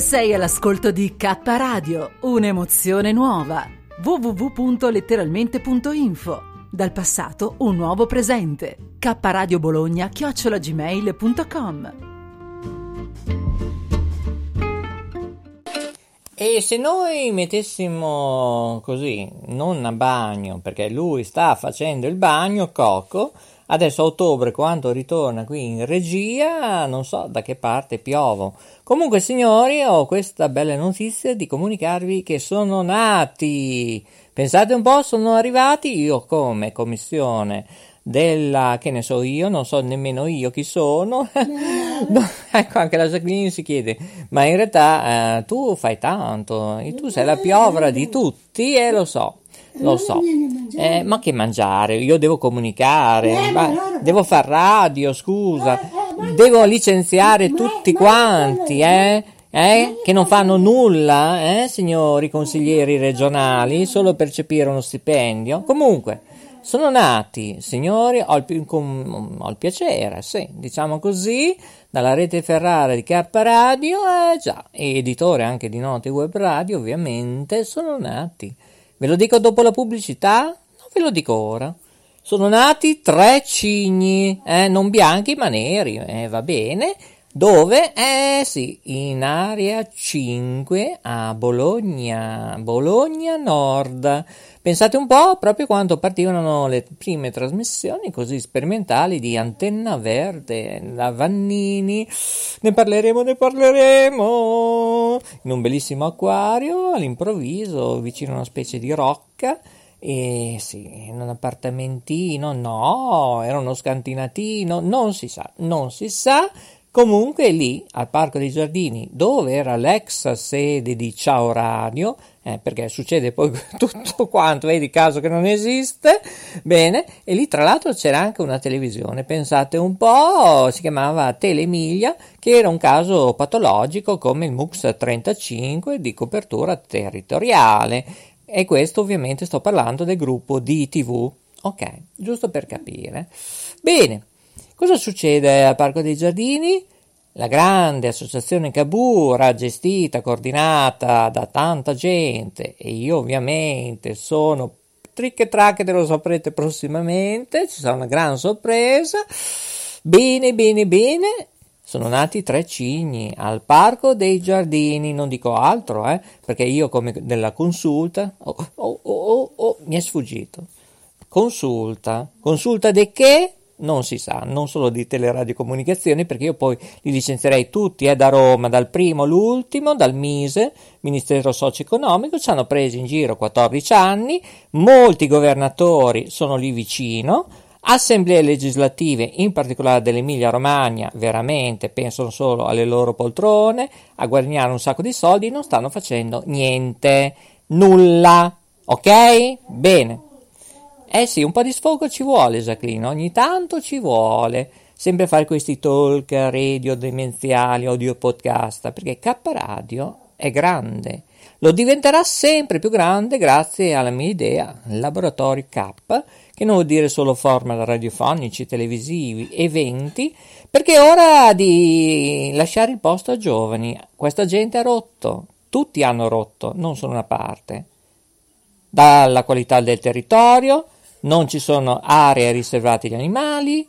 Sei all'ascolto di K Radio, un'emozione nuova. www.letteralmente.info Dal passato un nuovo presente. K Radio Bologna chiocciolagmail.com E se noi mettessimo così, non a bagno, perché lui sta facendo il bagno, Coco, adesso a ottobre quando ritorna qui in regia, non so da che parte piovo. Comunque signori, ho questa bella notizia di comunicarvi che sono nati. Pensate un po', sono arrivati io come commissione della, che ne so io, non so nemmeno io chi sono. no, ecco, anche la Jacqueline si chiede, ma in realtà eh, tu fai tanto, tu sei la piovra di tutti e lo so. Lo so, eh, ma che mangiare? Io devo comunicare, devo far radio, scusa, devo licenziare tutti quanti, eh? Eh? Che non fanno nulla, eh, signori consiglieri regionali, solo percepire uno stipendio. Comunque, sono nati, signori, ho il, com, ho il, piacere, sì, diciamo così, dalla rete Ferrara di K Radio, eh già, editore anche di Note Web Radio, ovviamente, sono nati. Ve lo dico dopo la pubblicità? Non ve lo dico ora. Sono nati tre cigni, eh, non bianchi ma neri, eh, va bene. Dove? Eh sì, in area 5 a Bologna, Bologna Nord. Pensate un po', proprio quando partivano le prime trasmissioni così sperimentali di Antenna Verde, la Vannini, ne parleremo, ne parleremo, in un bellissimo acquario, all'improvviso, vicino a una specie di rocca, e sì, in un appartamentino, no, era uno scantinatino, non si sa, non si sa, Comunque lì, al Parco dei Giardini, dove era l'ex sede di Ciao Radio, eh, perché succede poi tutto quanto, vedi caso che non esiste, bene, e lì tra l'altro c'era anche una televisione, pensate un po', si chiamava Telemilia, che era un caso patologico come il MUX 35 di copertura territoriale, e questo ovviamente sto parlando del gruppo DTV, ok, giusto per capire. Bene, Cosa succede al Parco dei Giardini? La grande associazione Cavour, gestita, coordinata da tanta gente, e io ovviamente sono trick e track, lo saprete prossimamente, ci sarà una gran sorpresa. Bene, bene, bene, sono nati tre cigni al Parco dei Giardini, non dico altro, eh, perché io come della consulta, oh, oh, oh, oh, mi è sfuggito. Consulta, consulta di che? Non si sa, non solo di teleradiocomunicazioni, perché io poi li licenzierei tutti eh, da Roma, dal primo all'ultimo, dal Mise, Ministero Socio-Economico, ci hanno presi in giro 14 anni, molti governatori sono lì vicino, assemblee legislative, in particolare dell'Emilia Romagna, veramente pensano solo alle loro poltrone, a guadagnare un sacco di soldi, non stanno facendo niente, nulla, ok? Bene. Eh sì, un po' di sfogo ci vuole, Jacqueline, ogni tanto ci vuole. Sempre fare questi talk radio demenziali, audio podcast, perché K Radio è grande. Lo diventerà sempre più grande grazie alla mia idea, Laboratorio K, che non vuol dire solo format radiofonici, televisivi, eventi, perché è ora di lasciare il posto a giovani. Questa gente ha rotto, tutti hanno rotto, non solo una parte. Dalla qualità del territorio, non ci sono aree riservate agli animali,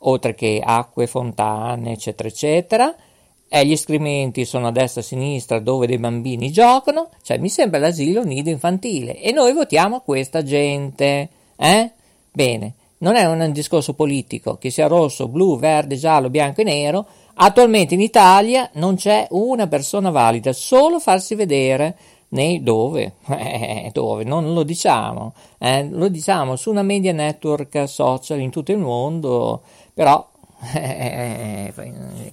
oltre che acque, fontane, eccetera, eccetera. E gli escrementi sono a destra e a sinistra dove dei bambini giocano, cioè mi sembra l'asilo nido infantile e noi votiamo questa gente, eh? Bene, non è un discorso politico, che sia rosso, blu, verde, giallo, bianco e nero, attualmente in Italia non c'è una persona valida, solo farsi vedere nei dove? Eh, dove? Non lo diciamo, eh, lo diciamo su una media network social in tutto il mondo, però eh,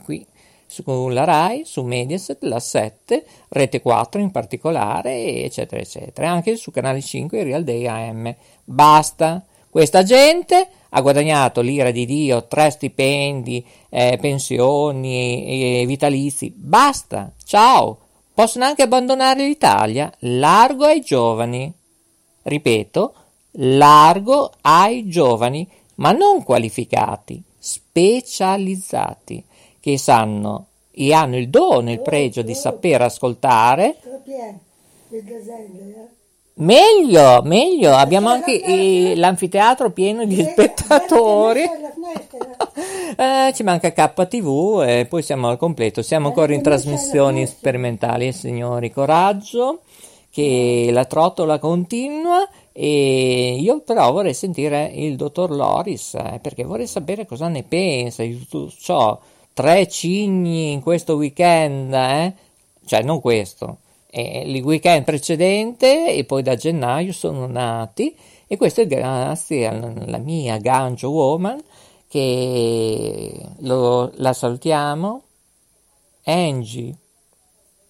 qui sulla RAI, su Mediaset, la 7, Rete 4 in particolare, eccetera, eccetera, anche su Canale 5 e Real Day AM. Basta. Questa gente ha guadagnato l'ira di Dio, tre stipendi, eh, pensioni e vitalizi. Basta. Ciao. Possono anche abbandonare l'Italia. Largo ai giovani. Ripeto, largo ai giovani, ma non qualificati, specializzati che sanno e hanno il dono, il pregio di saper ascoltare. Meglio, meglio, abbiamo anche eh, l'anfiteatro pieno di spettatori. Eh, ci manca KTV e poi siamo al completo. Siamo ancora in trasmissioni sperimentali, signori. Coraggio, che la trottola continua e io però vorrei sentire il dottor Loris eh, perché vorrei sapere cosa ne pensa di tutto ciò tre cigni in questo weekend, eh? cioè non questo, eh, il weekend precedente e poi da gennaio sono nati e questo è grazie alla mia Ganjo Woman che lo, la salutiamo, Angie.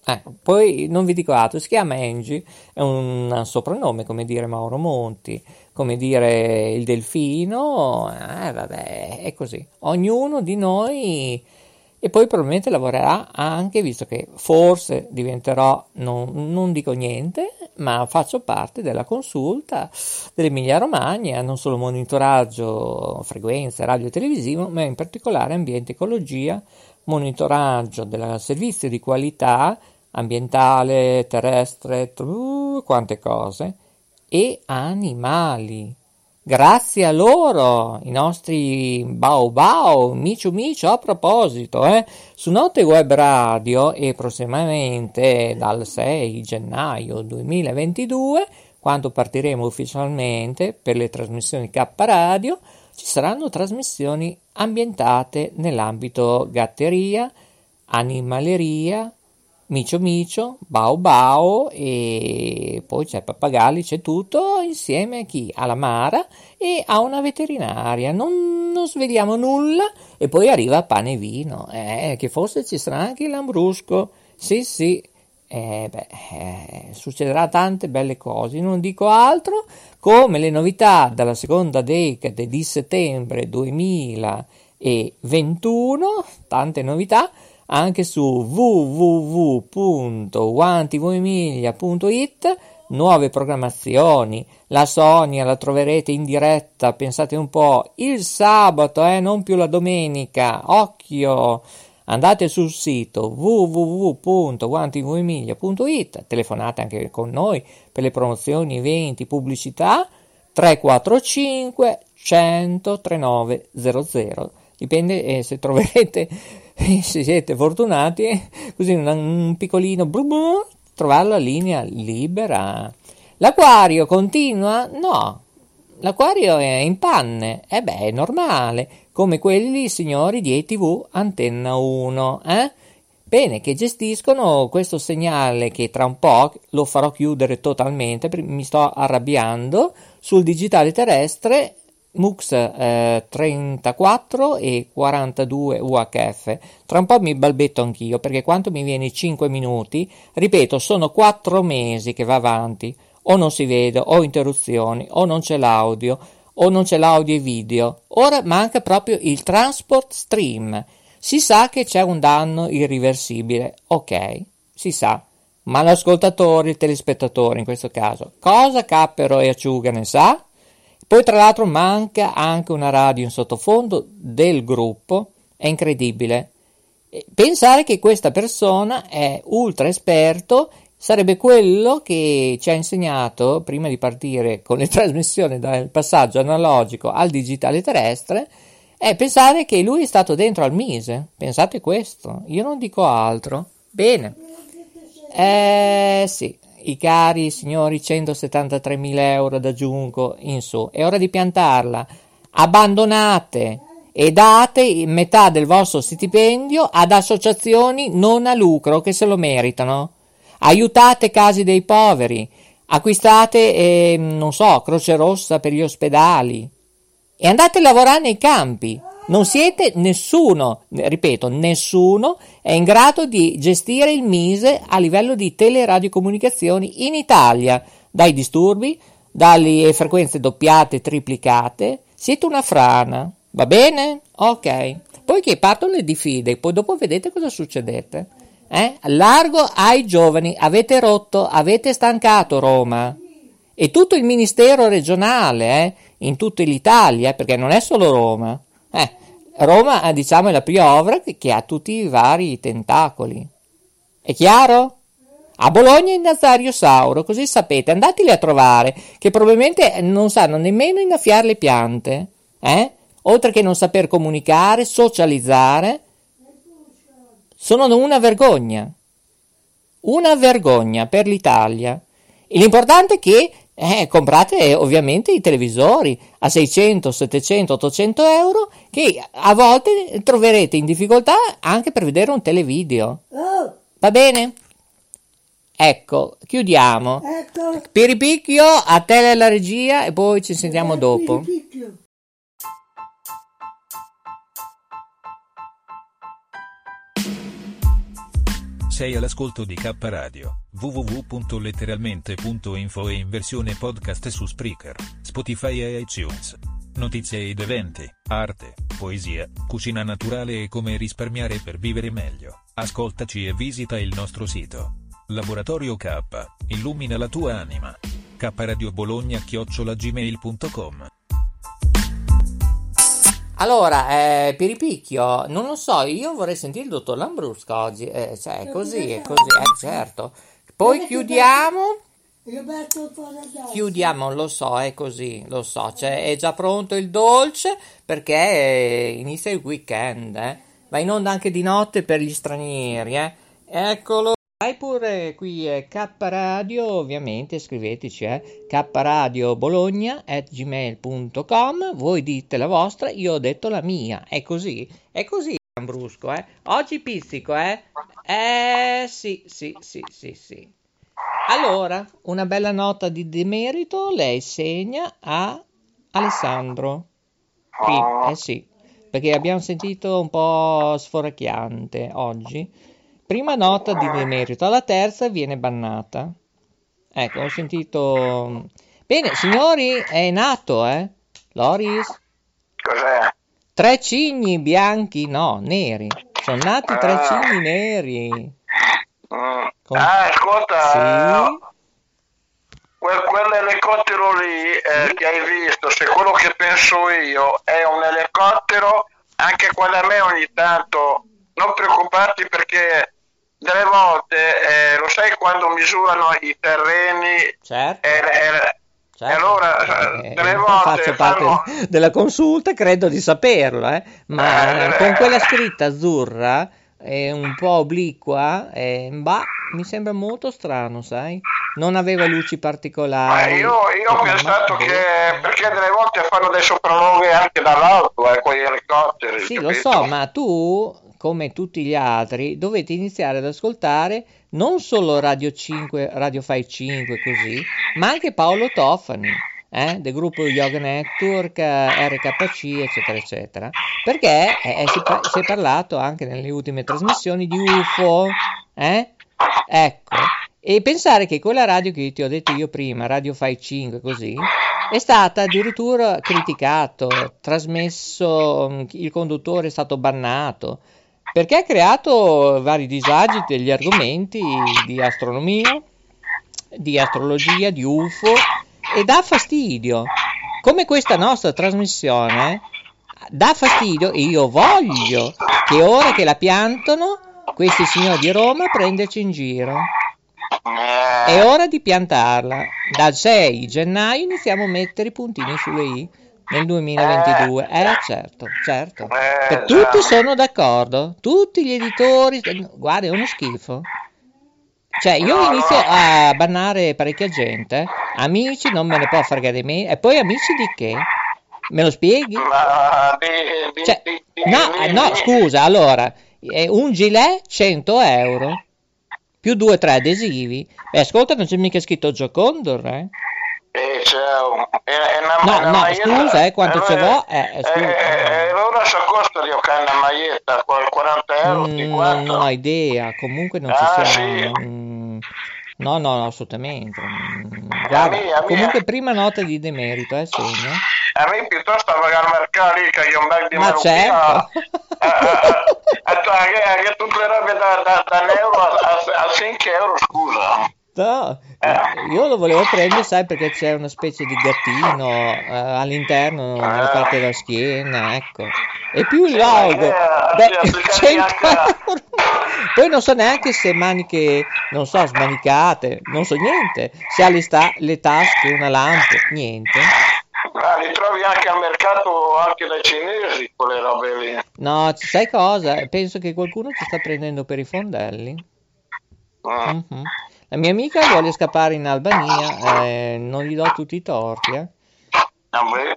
Eh, poi non vi dico altro, si chiama Angie, è un soprannome come dire Mauro Monti, come dire il delfino, eh, vabbè, è così. Ognuno di noi e poi probabilmente lavorerà anche, visto che forse diventerò, non, non dico niente, ma faccio parte della consulta dell'Emilia Romagna, non solo monitoraggio frequenze radio e televisivo, ma in particolare ambiente ecologia, monitoraggio del servizio di qualità ambientale, terrestre, uh, quante cose, e animali. Grazie a loro, i nostri bao bao, micio micio, a proposito, eh, su Note Web Radio e prossimamente dal 6 gennaio 2022, quando partiremo ufficialmente per le trasmissioni K Radio, ci saranno trasmissioni ambientate nell'ambito gatteria, animaleria, Micio Micio, Bao Bao e poi c'è Pappagalli, c'è tutto insieme a chi? Alla Mara e a una veterinaria. Non, non sveliamo nulla e poi arriva pane e vino, eh, che forse ci sarà anche il lambrusco. Sì, sì, eh, beh, eh, succederà tante belle cose, non dico altro, come le novità dalla seconda decade di settembre 2021, tante novità anche su www.wantivemiglia.it nuove programmazioni. La Sonia la troverete in diretta, pensate un po', il sabato, eh, non più la domenica. Occhio! Andate sul sito www.wantivemiglia.it, telefonate anche con noi per le promozioni, eventi, pubblicità 345 100 3900. Dipende eh, se troverete se siete fortunati, così un, un piccolino blu blu, trovare la linea libera. L'acquario continua? No, l'acquario è in panne. E eh beh, è normale, come quelli signori di ETV Antenna 1, eh? Bene, che gestiscono questo segnale che tra un po' lo farò chiudere totalmente, mi sto arrabbiando, sul digitale terrestre MUX eh, 34 e 42 UHF. Tra un po' mi balbetto anch'io perché quanto mi viene 5 minuti, ripeto, sono 4 mesi che va avanti. O non si vede, o interruzioni, o non c'è l'audio, o non c'è l'audio e video. Ora manca proprio il transport stream. Si sa che c'è un danno irriversibile. Ok, si sa. Ma l'ascoltatore, il telespettatore in questo caso, cosa cappero e acciuga ne sa? Poi tra l'altro manca anche una radio in sottofondo del gruppo, è incredibile. Pensare che questa persona è ultra esperto sarebbe quello che ci ha insegnato prima di partire con le trasmissioni dal passaggio analogico al digitale terrestre è pensare che lui è stato dentro al Mise. Pensate questo, io non dico altro. Bene. Eh sì, i cari signori 173.000 euro da Giunco in su, è ora di piantarla. Abbandonate e date metà del vostro stipendio ad associazioni non a lucro che se lo meritano. Aiutate casi dei poveri, acquistate, eh, non so, Croce Rossa per gli ospedali e andate a lavorare nei campi. Non siete nessuno, ripeto, nessuno è in grado di gestire il Mise a livello di teleradiocomunicazioni in Italia, dai disturbi, dalle frequenze doppiate triplicate. Siete una frana, va bene? Ok. Poi che partono le diffide, poi dopo vedete cosa succedete. Eh? Largo ai giovani, avete rotto, avete stancato Roma. E tutto il ministero regionale, eh? in tutta l'Italia, perché non è solo Roma. Eh, Roma, diciamo, è la piovra che ha tutti i vari tentacoli. È chiaro? A Bologna in Nazario Sauro, così sapete, andateli a trovare, che probabilmente non sanno nemmeno innaffiare le piante, eh? Oltre che non saper comunicare, socializzare, sono una vergogna. Una vergogna per l'Italia. E l'importante è che eh, comprate ovviamente i televisori a 600, 700, 800 euro che a volte troverete in difficoltà anche per vedere un televideo. Oh, Va bene? Ecco, chiudiamo. ecco. Piripicchio, a te la regia e poi ci sentiamo dopo. Picchio. Sei all'ascolto di K Radio, www.letteralmente.info e in versione podcast su Spreaker, Spotify e iTunes. Notizie ed eventi, arte, poesia, cucina naturale e come risparmiare per vivere meglio. Ascoltaci e visita il nostro sito. Laboratorio K, illumina la tua anima. K Radio Bologna chiocciolagmail.com Allora, eh, Piripicchio, non lo so, io vorrei sentire il dottor Lambrusco oggi. Eh, cioè, è così, è così, eh, certo. Poi chiudiamo. Fuori adesso. Chiudiamo, lo so, è così, lo so, cioè, è già pronto il dolce perché eh, inizia il weekend, eh. Va in onda anche di notte per gli stranieri, eh. Eccolo. Vai pure qui è K Radio, ovviamente scriveteci, eh. kradio bologna at gmail.com, voi dite la vostra, io ho detto la mia, è così, è così Brusco, eh. Oggi pizzico, eh. Eh, sì, sì, sì, sì, sì. Allora, una bella nota di demerito lei segna a Alessandro. Qui, eh sì, perché abbiamo sentito un po' sforacchiante oggi. Prima nota di demerito, alla terza viene bannata. Ecco, ho sentito... Bene, signori, è nato, eh? Loris? Cos'è? Tre cigni bianchi, no, neri. Sono nati tre cigni neri. Mm. Con- Ah, ascolta, Sì? eh, quel- quell'elicottero lì eh, che hai visto, se quello che penso io è un elicottero, anche quello a me ogni tanto, non preoccuparti perché delle volte, eh, lo sai quando misurano i terreni Certo. e, e- Certo. e allora Eh, delle non volte faccio parte fanno... della consulta, credo di saperlo, eh, ma Eh, con quella scritta azzurra e un po' obliqua, eh, bah, mi sembra molto strano, sai? Non aveva luci Ma particolari. io, io ho Ma- pensato che perché delle volte fanno dei sopralluoghi anche dall'alto, eh, quegli elicotteri. Sì, lo capito? so, ma tu, come tutti gli altri, dovete iniziare ad ascoltare non solo Radio 5, Radio Fai 5 così, ma anche Paolo Tofani, eh, del gruppo Yoga Network, RKC, eccetera, eccetera. Perché eh, si, si è parlato anche nelle ultime trasmissioni di UFO, eh? Ecco, e pensare che quella radio che ti ho detto io prima, Radio Fai 5 così, è stata addirittura criticato, trasmesso, il conduttore è stato bannato, perché ha creato vari disagi degli argomenti di astronomia, di astrologia, di UFO e dà fastidio. Come questa nostra trasmissione dà fastidio e io voglio che ora che la piantano questi signori di Roma prenderci in giro. È ora di piantarla. Dal 6 gennaio iniziamo a mettere i puntini sulle i. nel 2022. Eh, certo, certo. Eh, tutti sono d'accordo, tutti gli editori, guarda, è uno schifo. Cioè, io inizio a bannare parecchia gente, amici non me ne può fregare me, e poi amici di che? Me lo spieghi? Di, di, Cioè, di- di- no, di- no, di- scusa, allora, eh, un gilet 100 euro, più due o tre adesivi. Beh, ascolta, non c'è mica scritto Giocondor, eh? Eh, una, No, no, scusa, eh, quanto eh, ce l'ho? Eh, eh, scusa. eh, eh, allora se costa che una maglietta, qual- 40 euro, Mm, 50. non ho idea, comunque non Ah, ci siamo. Mm, no, no, no, assolutamente. mm, A guarda, a me- comunque prima nota di demerito, eh, segno. A me piuttosto va al mercato lì che io un bel di Ma certo. eh, eh, eh, eh, che, che tutte le robe da, da, da un euro a, a, a 5 euro, scusa. No, io lo volevo prendere, sai, perché c'è una specie di gattino eh, all'interno, nella parte della schiena, ecco. E più il logo, eh, beh, sì, applicati 100 anche a- euro. Poi non so neanche se maniche, non so, smanicate, non so niente. Se ha le, sta- le tasche, una lampo, niente. Ma li trovi anche al mercato anche dai cinesi, quelle robe lì. No, sai cosa? Penso che qualcuno ci sta prendendo per i fondelli. Mm. Mhm. La mia amica vuole scappare in Albania, eh, non gli do tutti i torti, eh.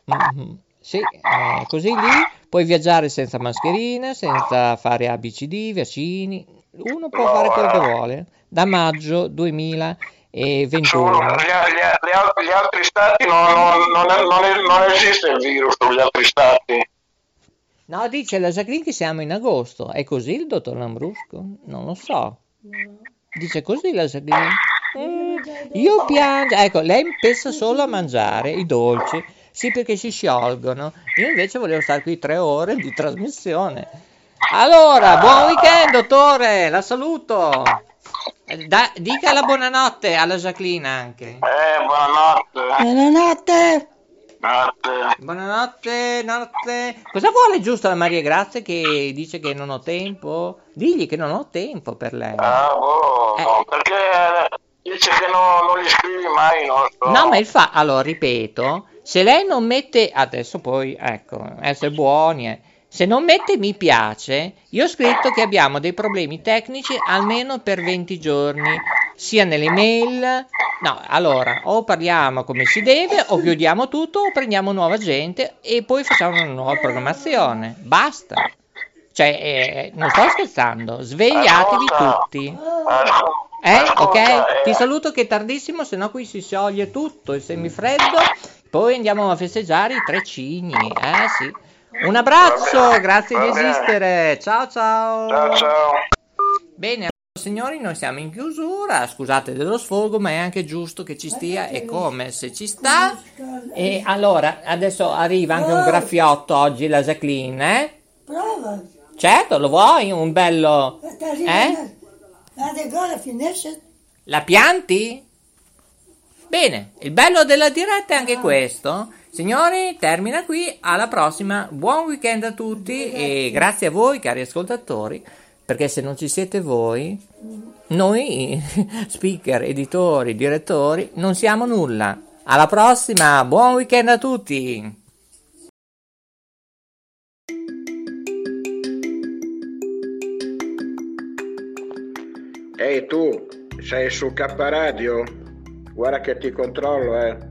Mhm. Sì, eh, così lì puoi viaggiare senza mascherina, senza fare ABCD, vaccini. Uno può No, fare quello che eh. vuole. Da maggio 2021. Solo gli, gli- gli al- gli altri stati non, non- non è- non è- non esiste il virus sugli altri stati. No, dice la Jacqueline che siamo in agosto. È così il dottor Lambrusco? Non lo so. Dice così la Jacqueline. Mm, io piango. Ecco, lei pensa solo a mangiare i dolci. Sì, perché si sciolgono. Io invece volevo stare qui tre ore di trasmissione. Allora, buon weekend, dottore. La saluto. Eh, da- dica la buonanotte alla Jacqueline anche. Eh, buonanotte. Buonanotte. Notte. Buonanotte, notte. Cosa vuole giusto la Maria Grazia che dice che non ho tempo? Digli che non ho tempo per lei. Ah, boh, Eh. perché dice che no- non gli scrivi mai, non so. No, ma il fa, allora ripeto, se lei non mette, adesso poi, ecco, essere buoni, eh. Se non mette mi piace, io ho scritto che abbiamo dei problemi tecnici almeno per 20 giorni, sia nelle mail, no, allora, o parliamo come si deve, o chiudiamo tutto, o prendiamo nuova gente e poi facciamo una nuova programmazione, basta. Cioè, eh, non sto scherzando, svegliatevi tutti. Eh, ok? eh, Ti saluto che è tardissimo, se no qui si scioglie tutto, il semifreddo. Poi andiamo a festeggiare i tre cigni. Eh sì. Un abbraccio, grazie di esistere. Ciao ciao. Ciao, ciao. Bene, signori, noi siamo in chiusura. Scusate dello sfogo, ma è anche giusto che ci stia. È come se ci sta. E allora, adesso arriva anche un graffiotto oggi, la Jacqueline, eh? Prova. Certo, lo vuoi? Un bello... Eh? La pianti? Bene, il bello della diretta è anche questo. Signori, termina qui, alla prossima, buon weekend a tutti e grazie a voi cari ascoltatori, perché se non ci siete voi, noi speaker, editori, direttori, non siamo nulla. Alla prossima, buon weekend a tutti! Ehi tu, sei su K Radio? Guarda che ti controllo, eh.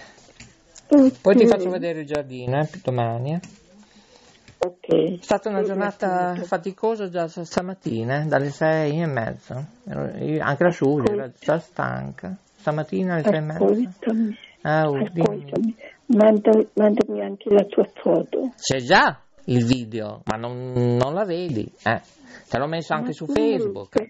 Poi ti faccio vedere il giardino, eh, domani. eh. Ok. È stata una giornata faticosa già stamattina, eh, dalle sei e mezza. Anche la Giulia era già stanca. Stamattina alle sei e mezza. Ah, oh, mandami anche la tua foto. C'è già il video, ma non, non la vedi. Eh. Te l'ho messo anche Ma su Facebook.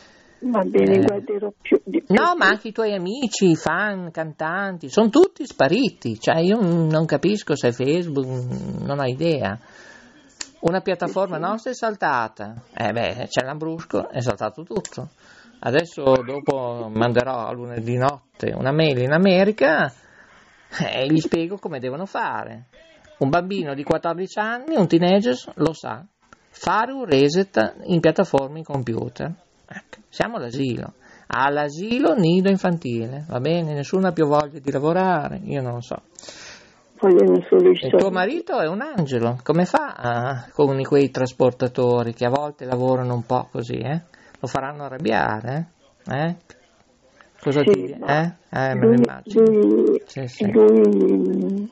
Va bene, Eh. guarderò più di più. No, ma anche i tuoi amici, fan, cantanti, sono tutti spariti. Cioè, io non capisco se Facebook, non ho idea. Una piattaforma nostra è saltata. Eh beh, c'è l'Ambrusco, è saltato tutto. Adesso dopo manderò a lunedì notte una mail in America e gli spiego come devono fare. Un bambino di 14 anni, un teenager, lo sa. Fare un reset in piattaforme in computer. Ecco, siamo all'asilo. All'asilo nido infantile, va bene? Nessuno ha più voglia di lavorare, io non lo so. Vogliono solo i soldi. tuo marito è un angelo, come fa ah, con quei trasportatori che a volte lavorano un po' così, eh? Lo faranno arrabbiare, eh? Eh? Cosa Sì, ti... Eh? Eh, me lo immagino. lui- Sì, sì. lui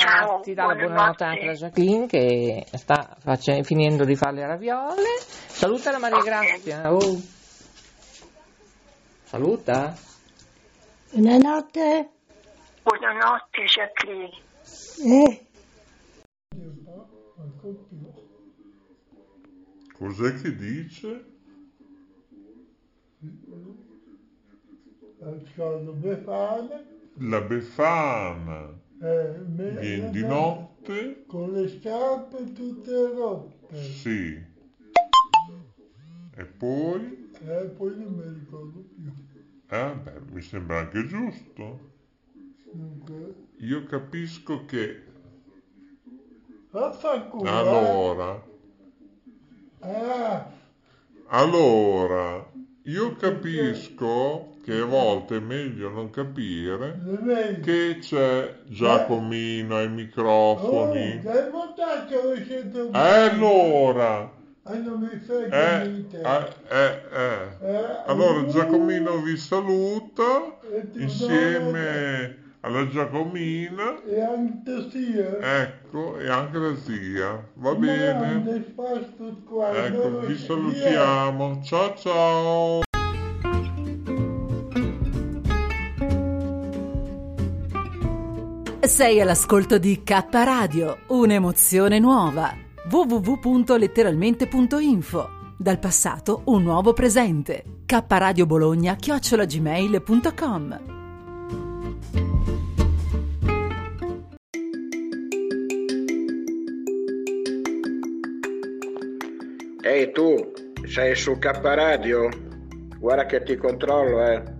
Ciao, ti dà la buonanotte anche la Jacqueline che sta face- finendo di fare le raviole. Saluta la Maria. Grazia. Oh. Saluta. Buonanotte. Buonanotte Jacqueline. Eh, Cos'è che dice? Ascolto Befana, La Befana eh, viene di notte? con le scarpe tutte rotte. Sì. E poi? E poi non mi ricordo più. Eh, beh, mi sembra anche giusto. Dunque, Io capisco che vaffanculo. eh. allora, Ah, allora, io capisco che a volte è meglio non capire che c'è Giacomino ai Oh, microfoni. dai montaggio lo sento E allora, eh, eh, eh, eh. Eh, Allora Giacomino vi saluta insieme alla Giacomina, E anche sia. ecco, e anche la zia. Va bene? Ecco, vi salutiamo. Ciao ciao. Sei all'ascolto di K Radio, un'emozione nuova. www.letteralmente.info Dal passato un nuovo presente. K Radio Bologna chiocciolagmail.com Ehi tu, sei su K Radio? Guarda che ti controllo, eh.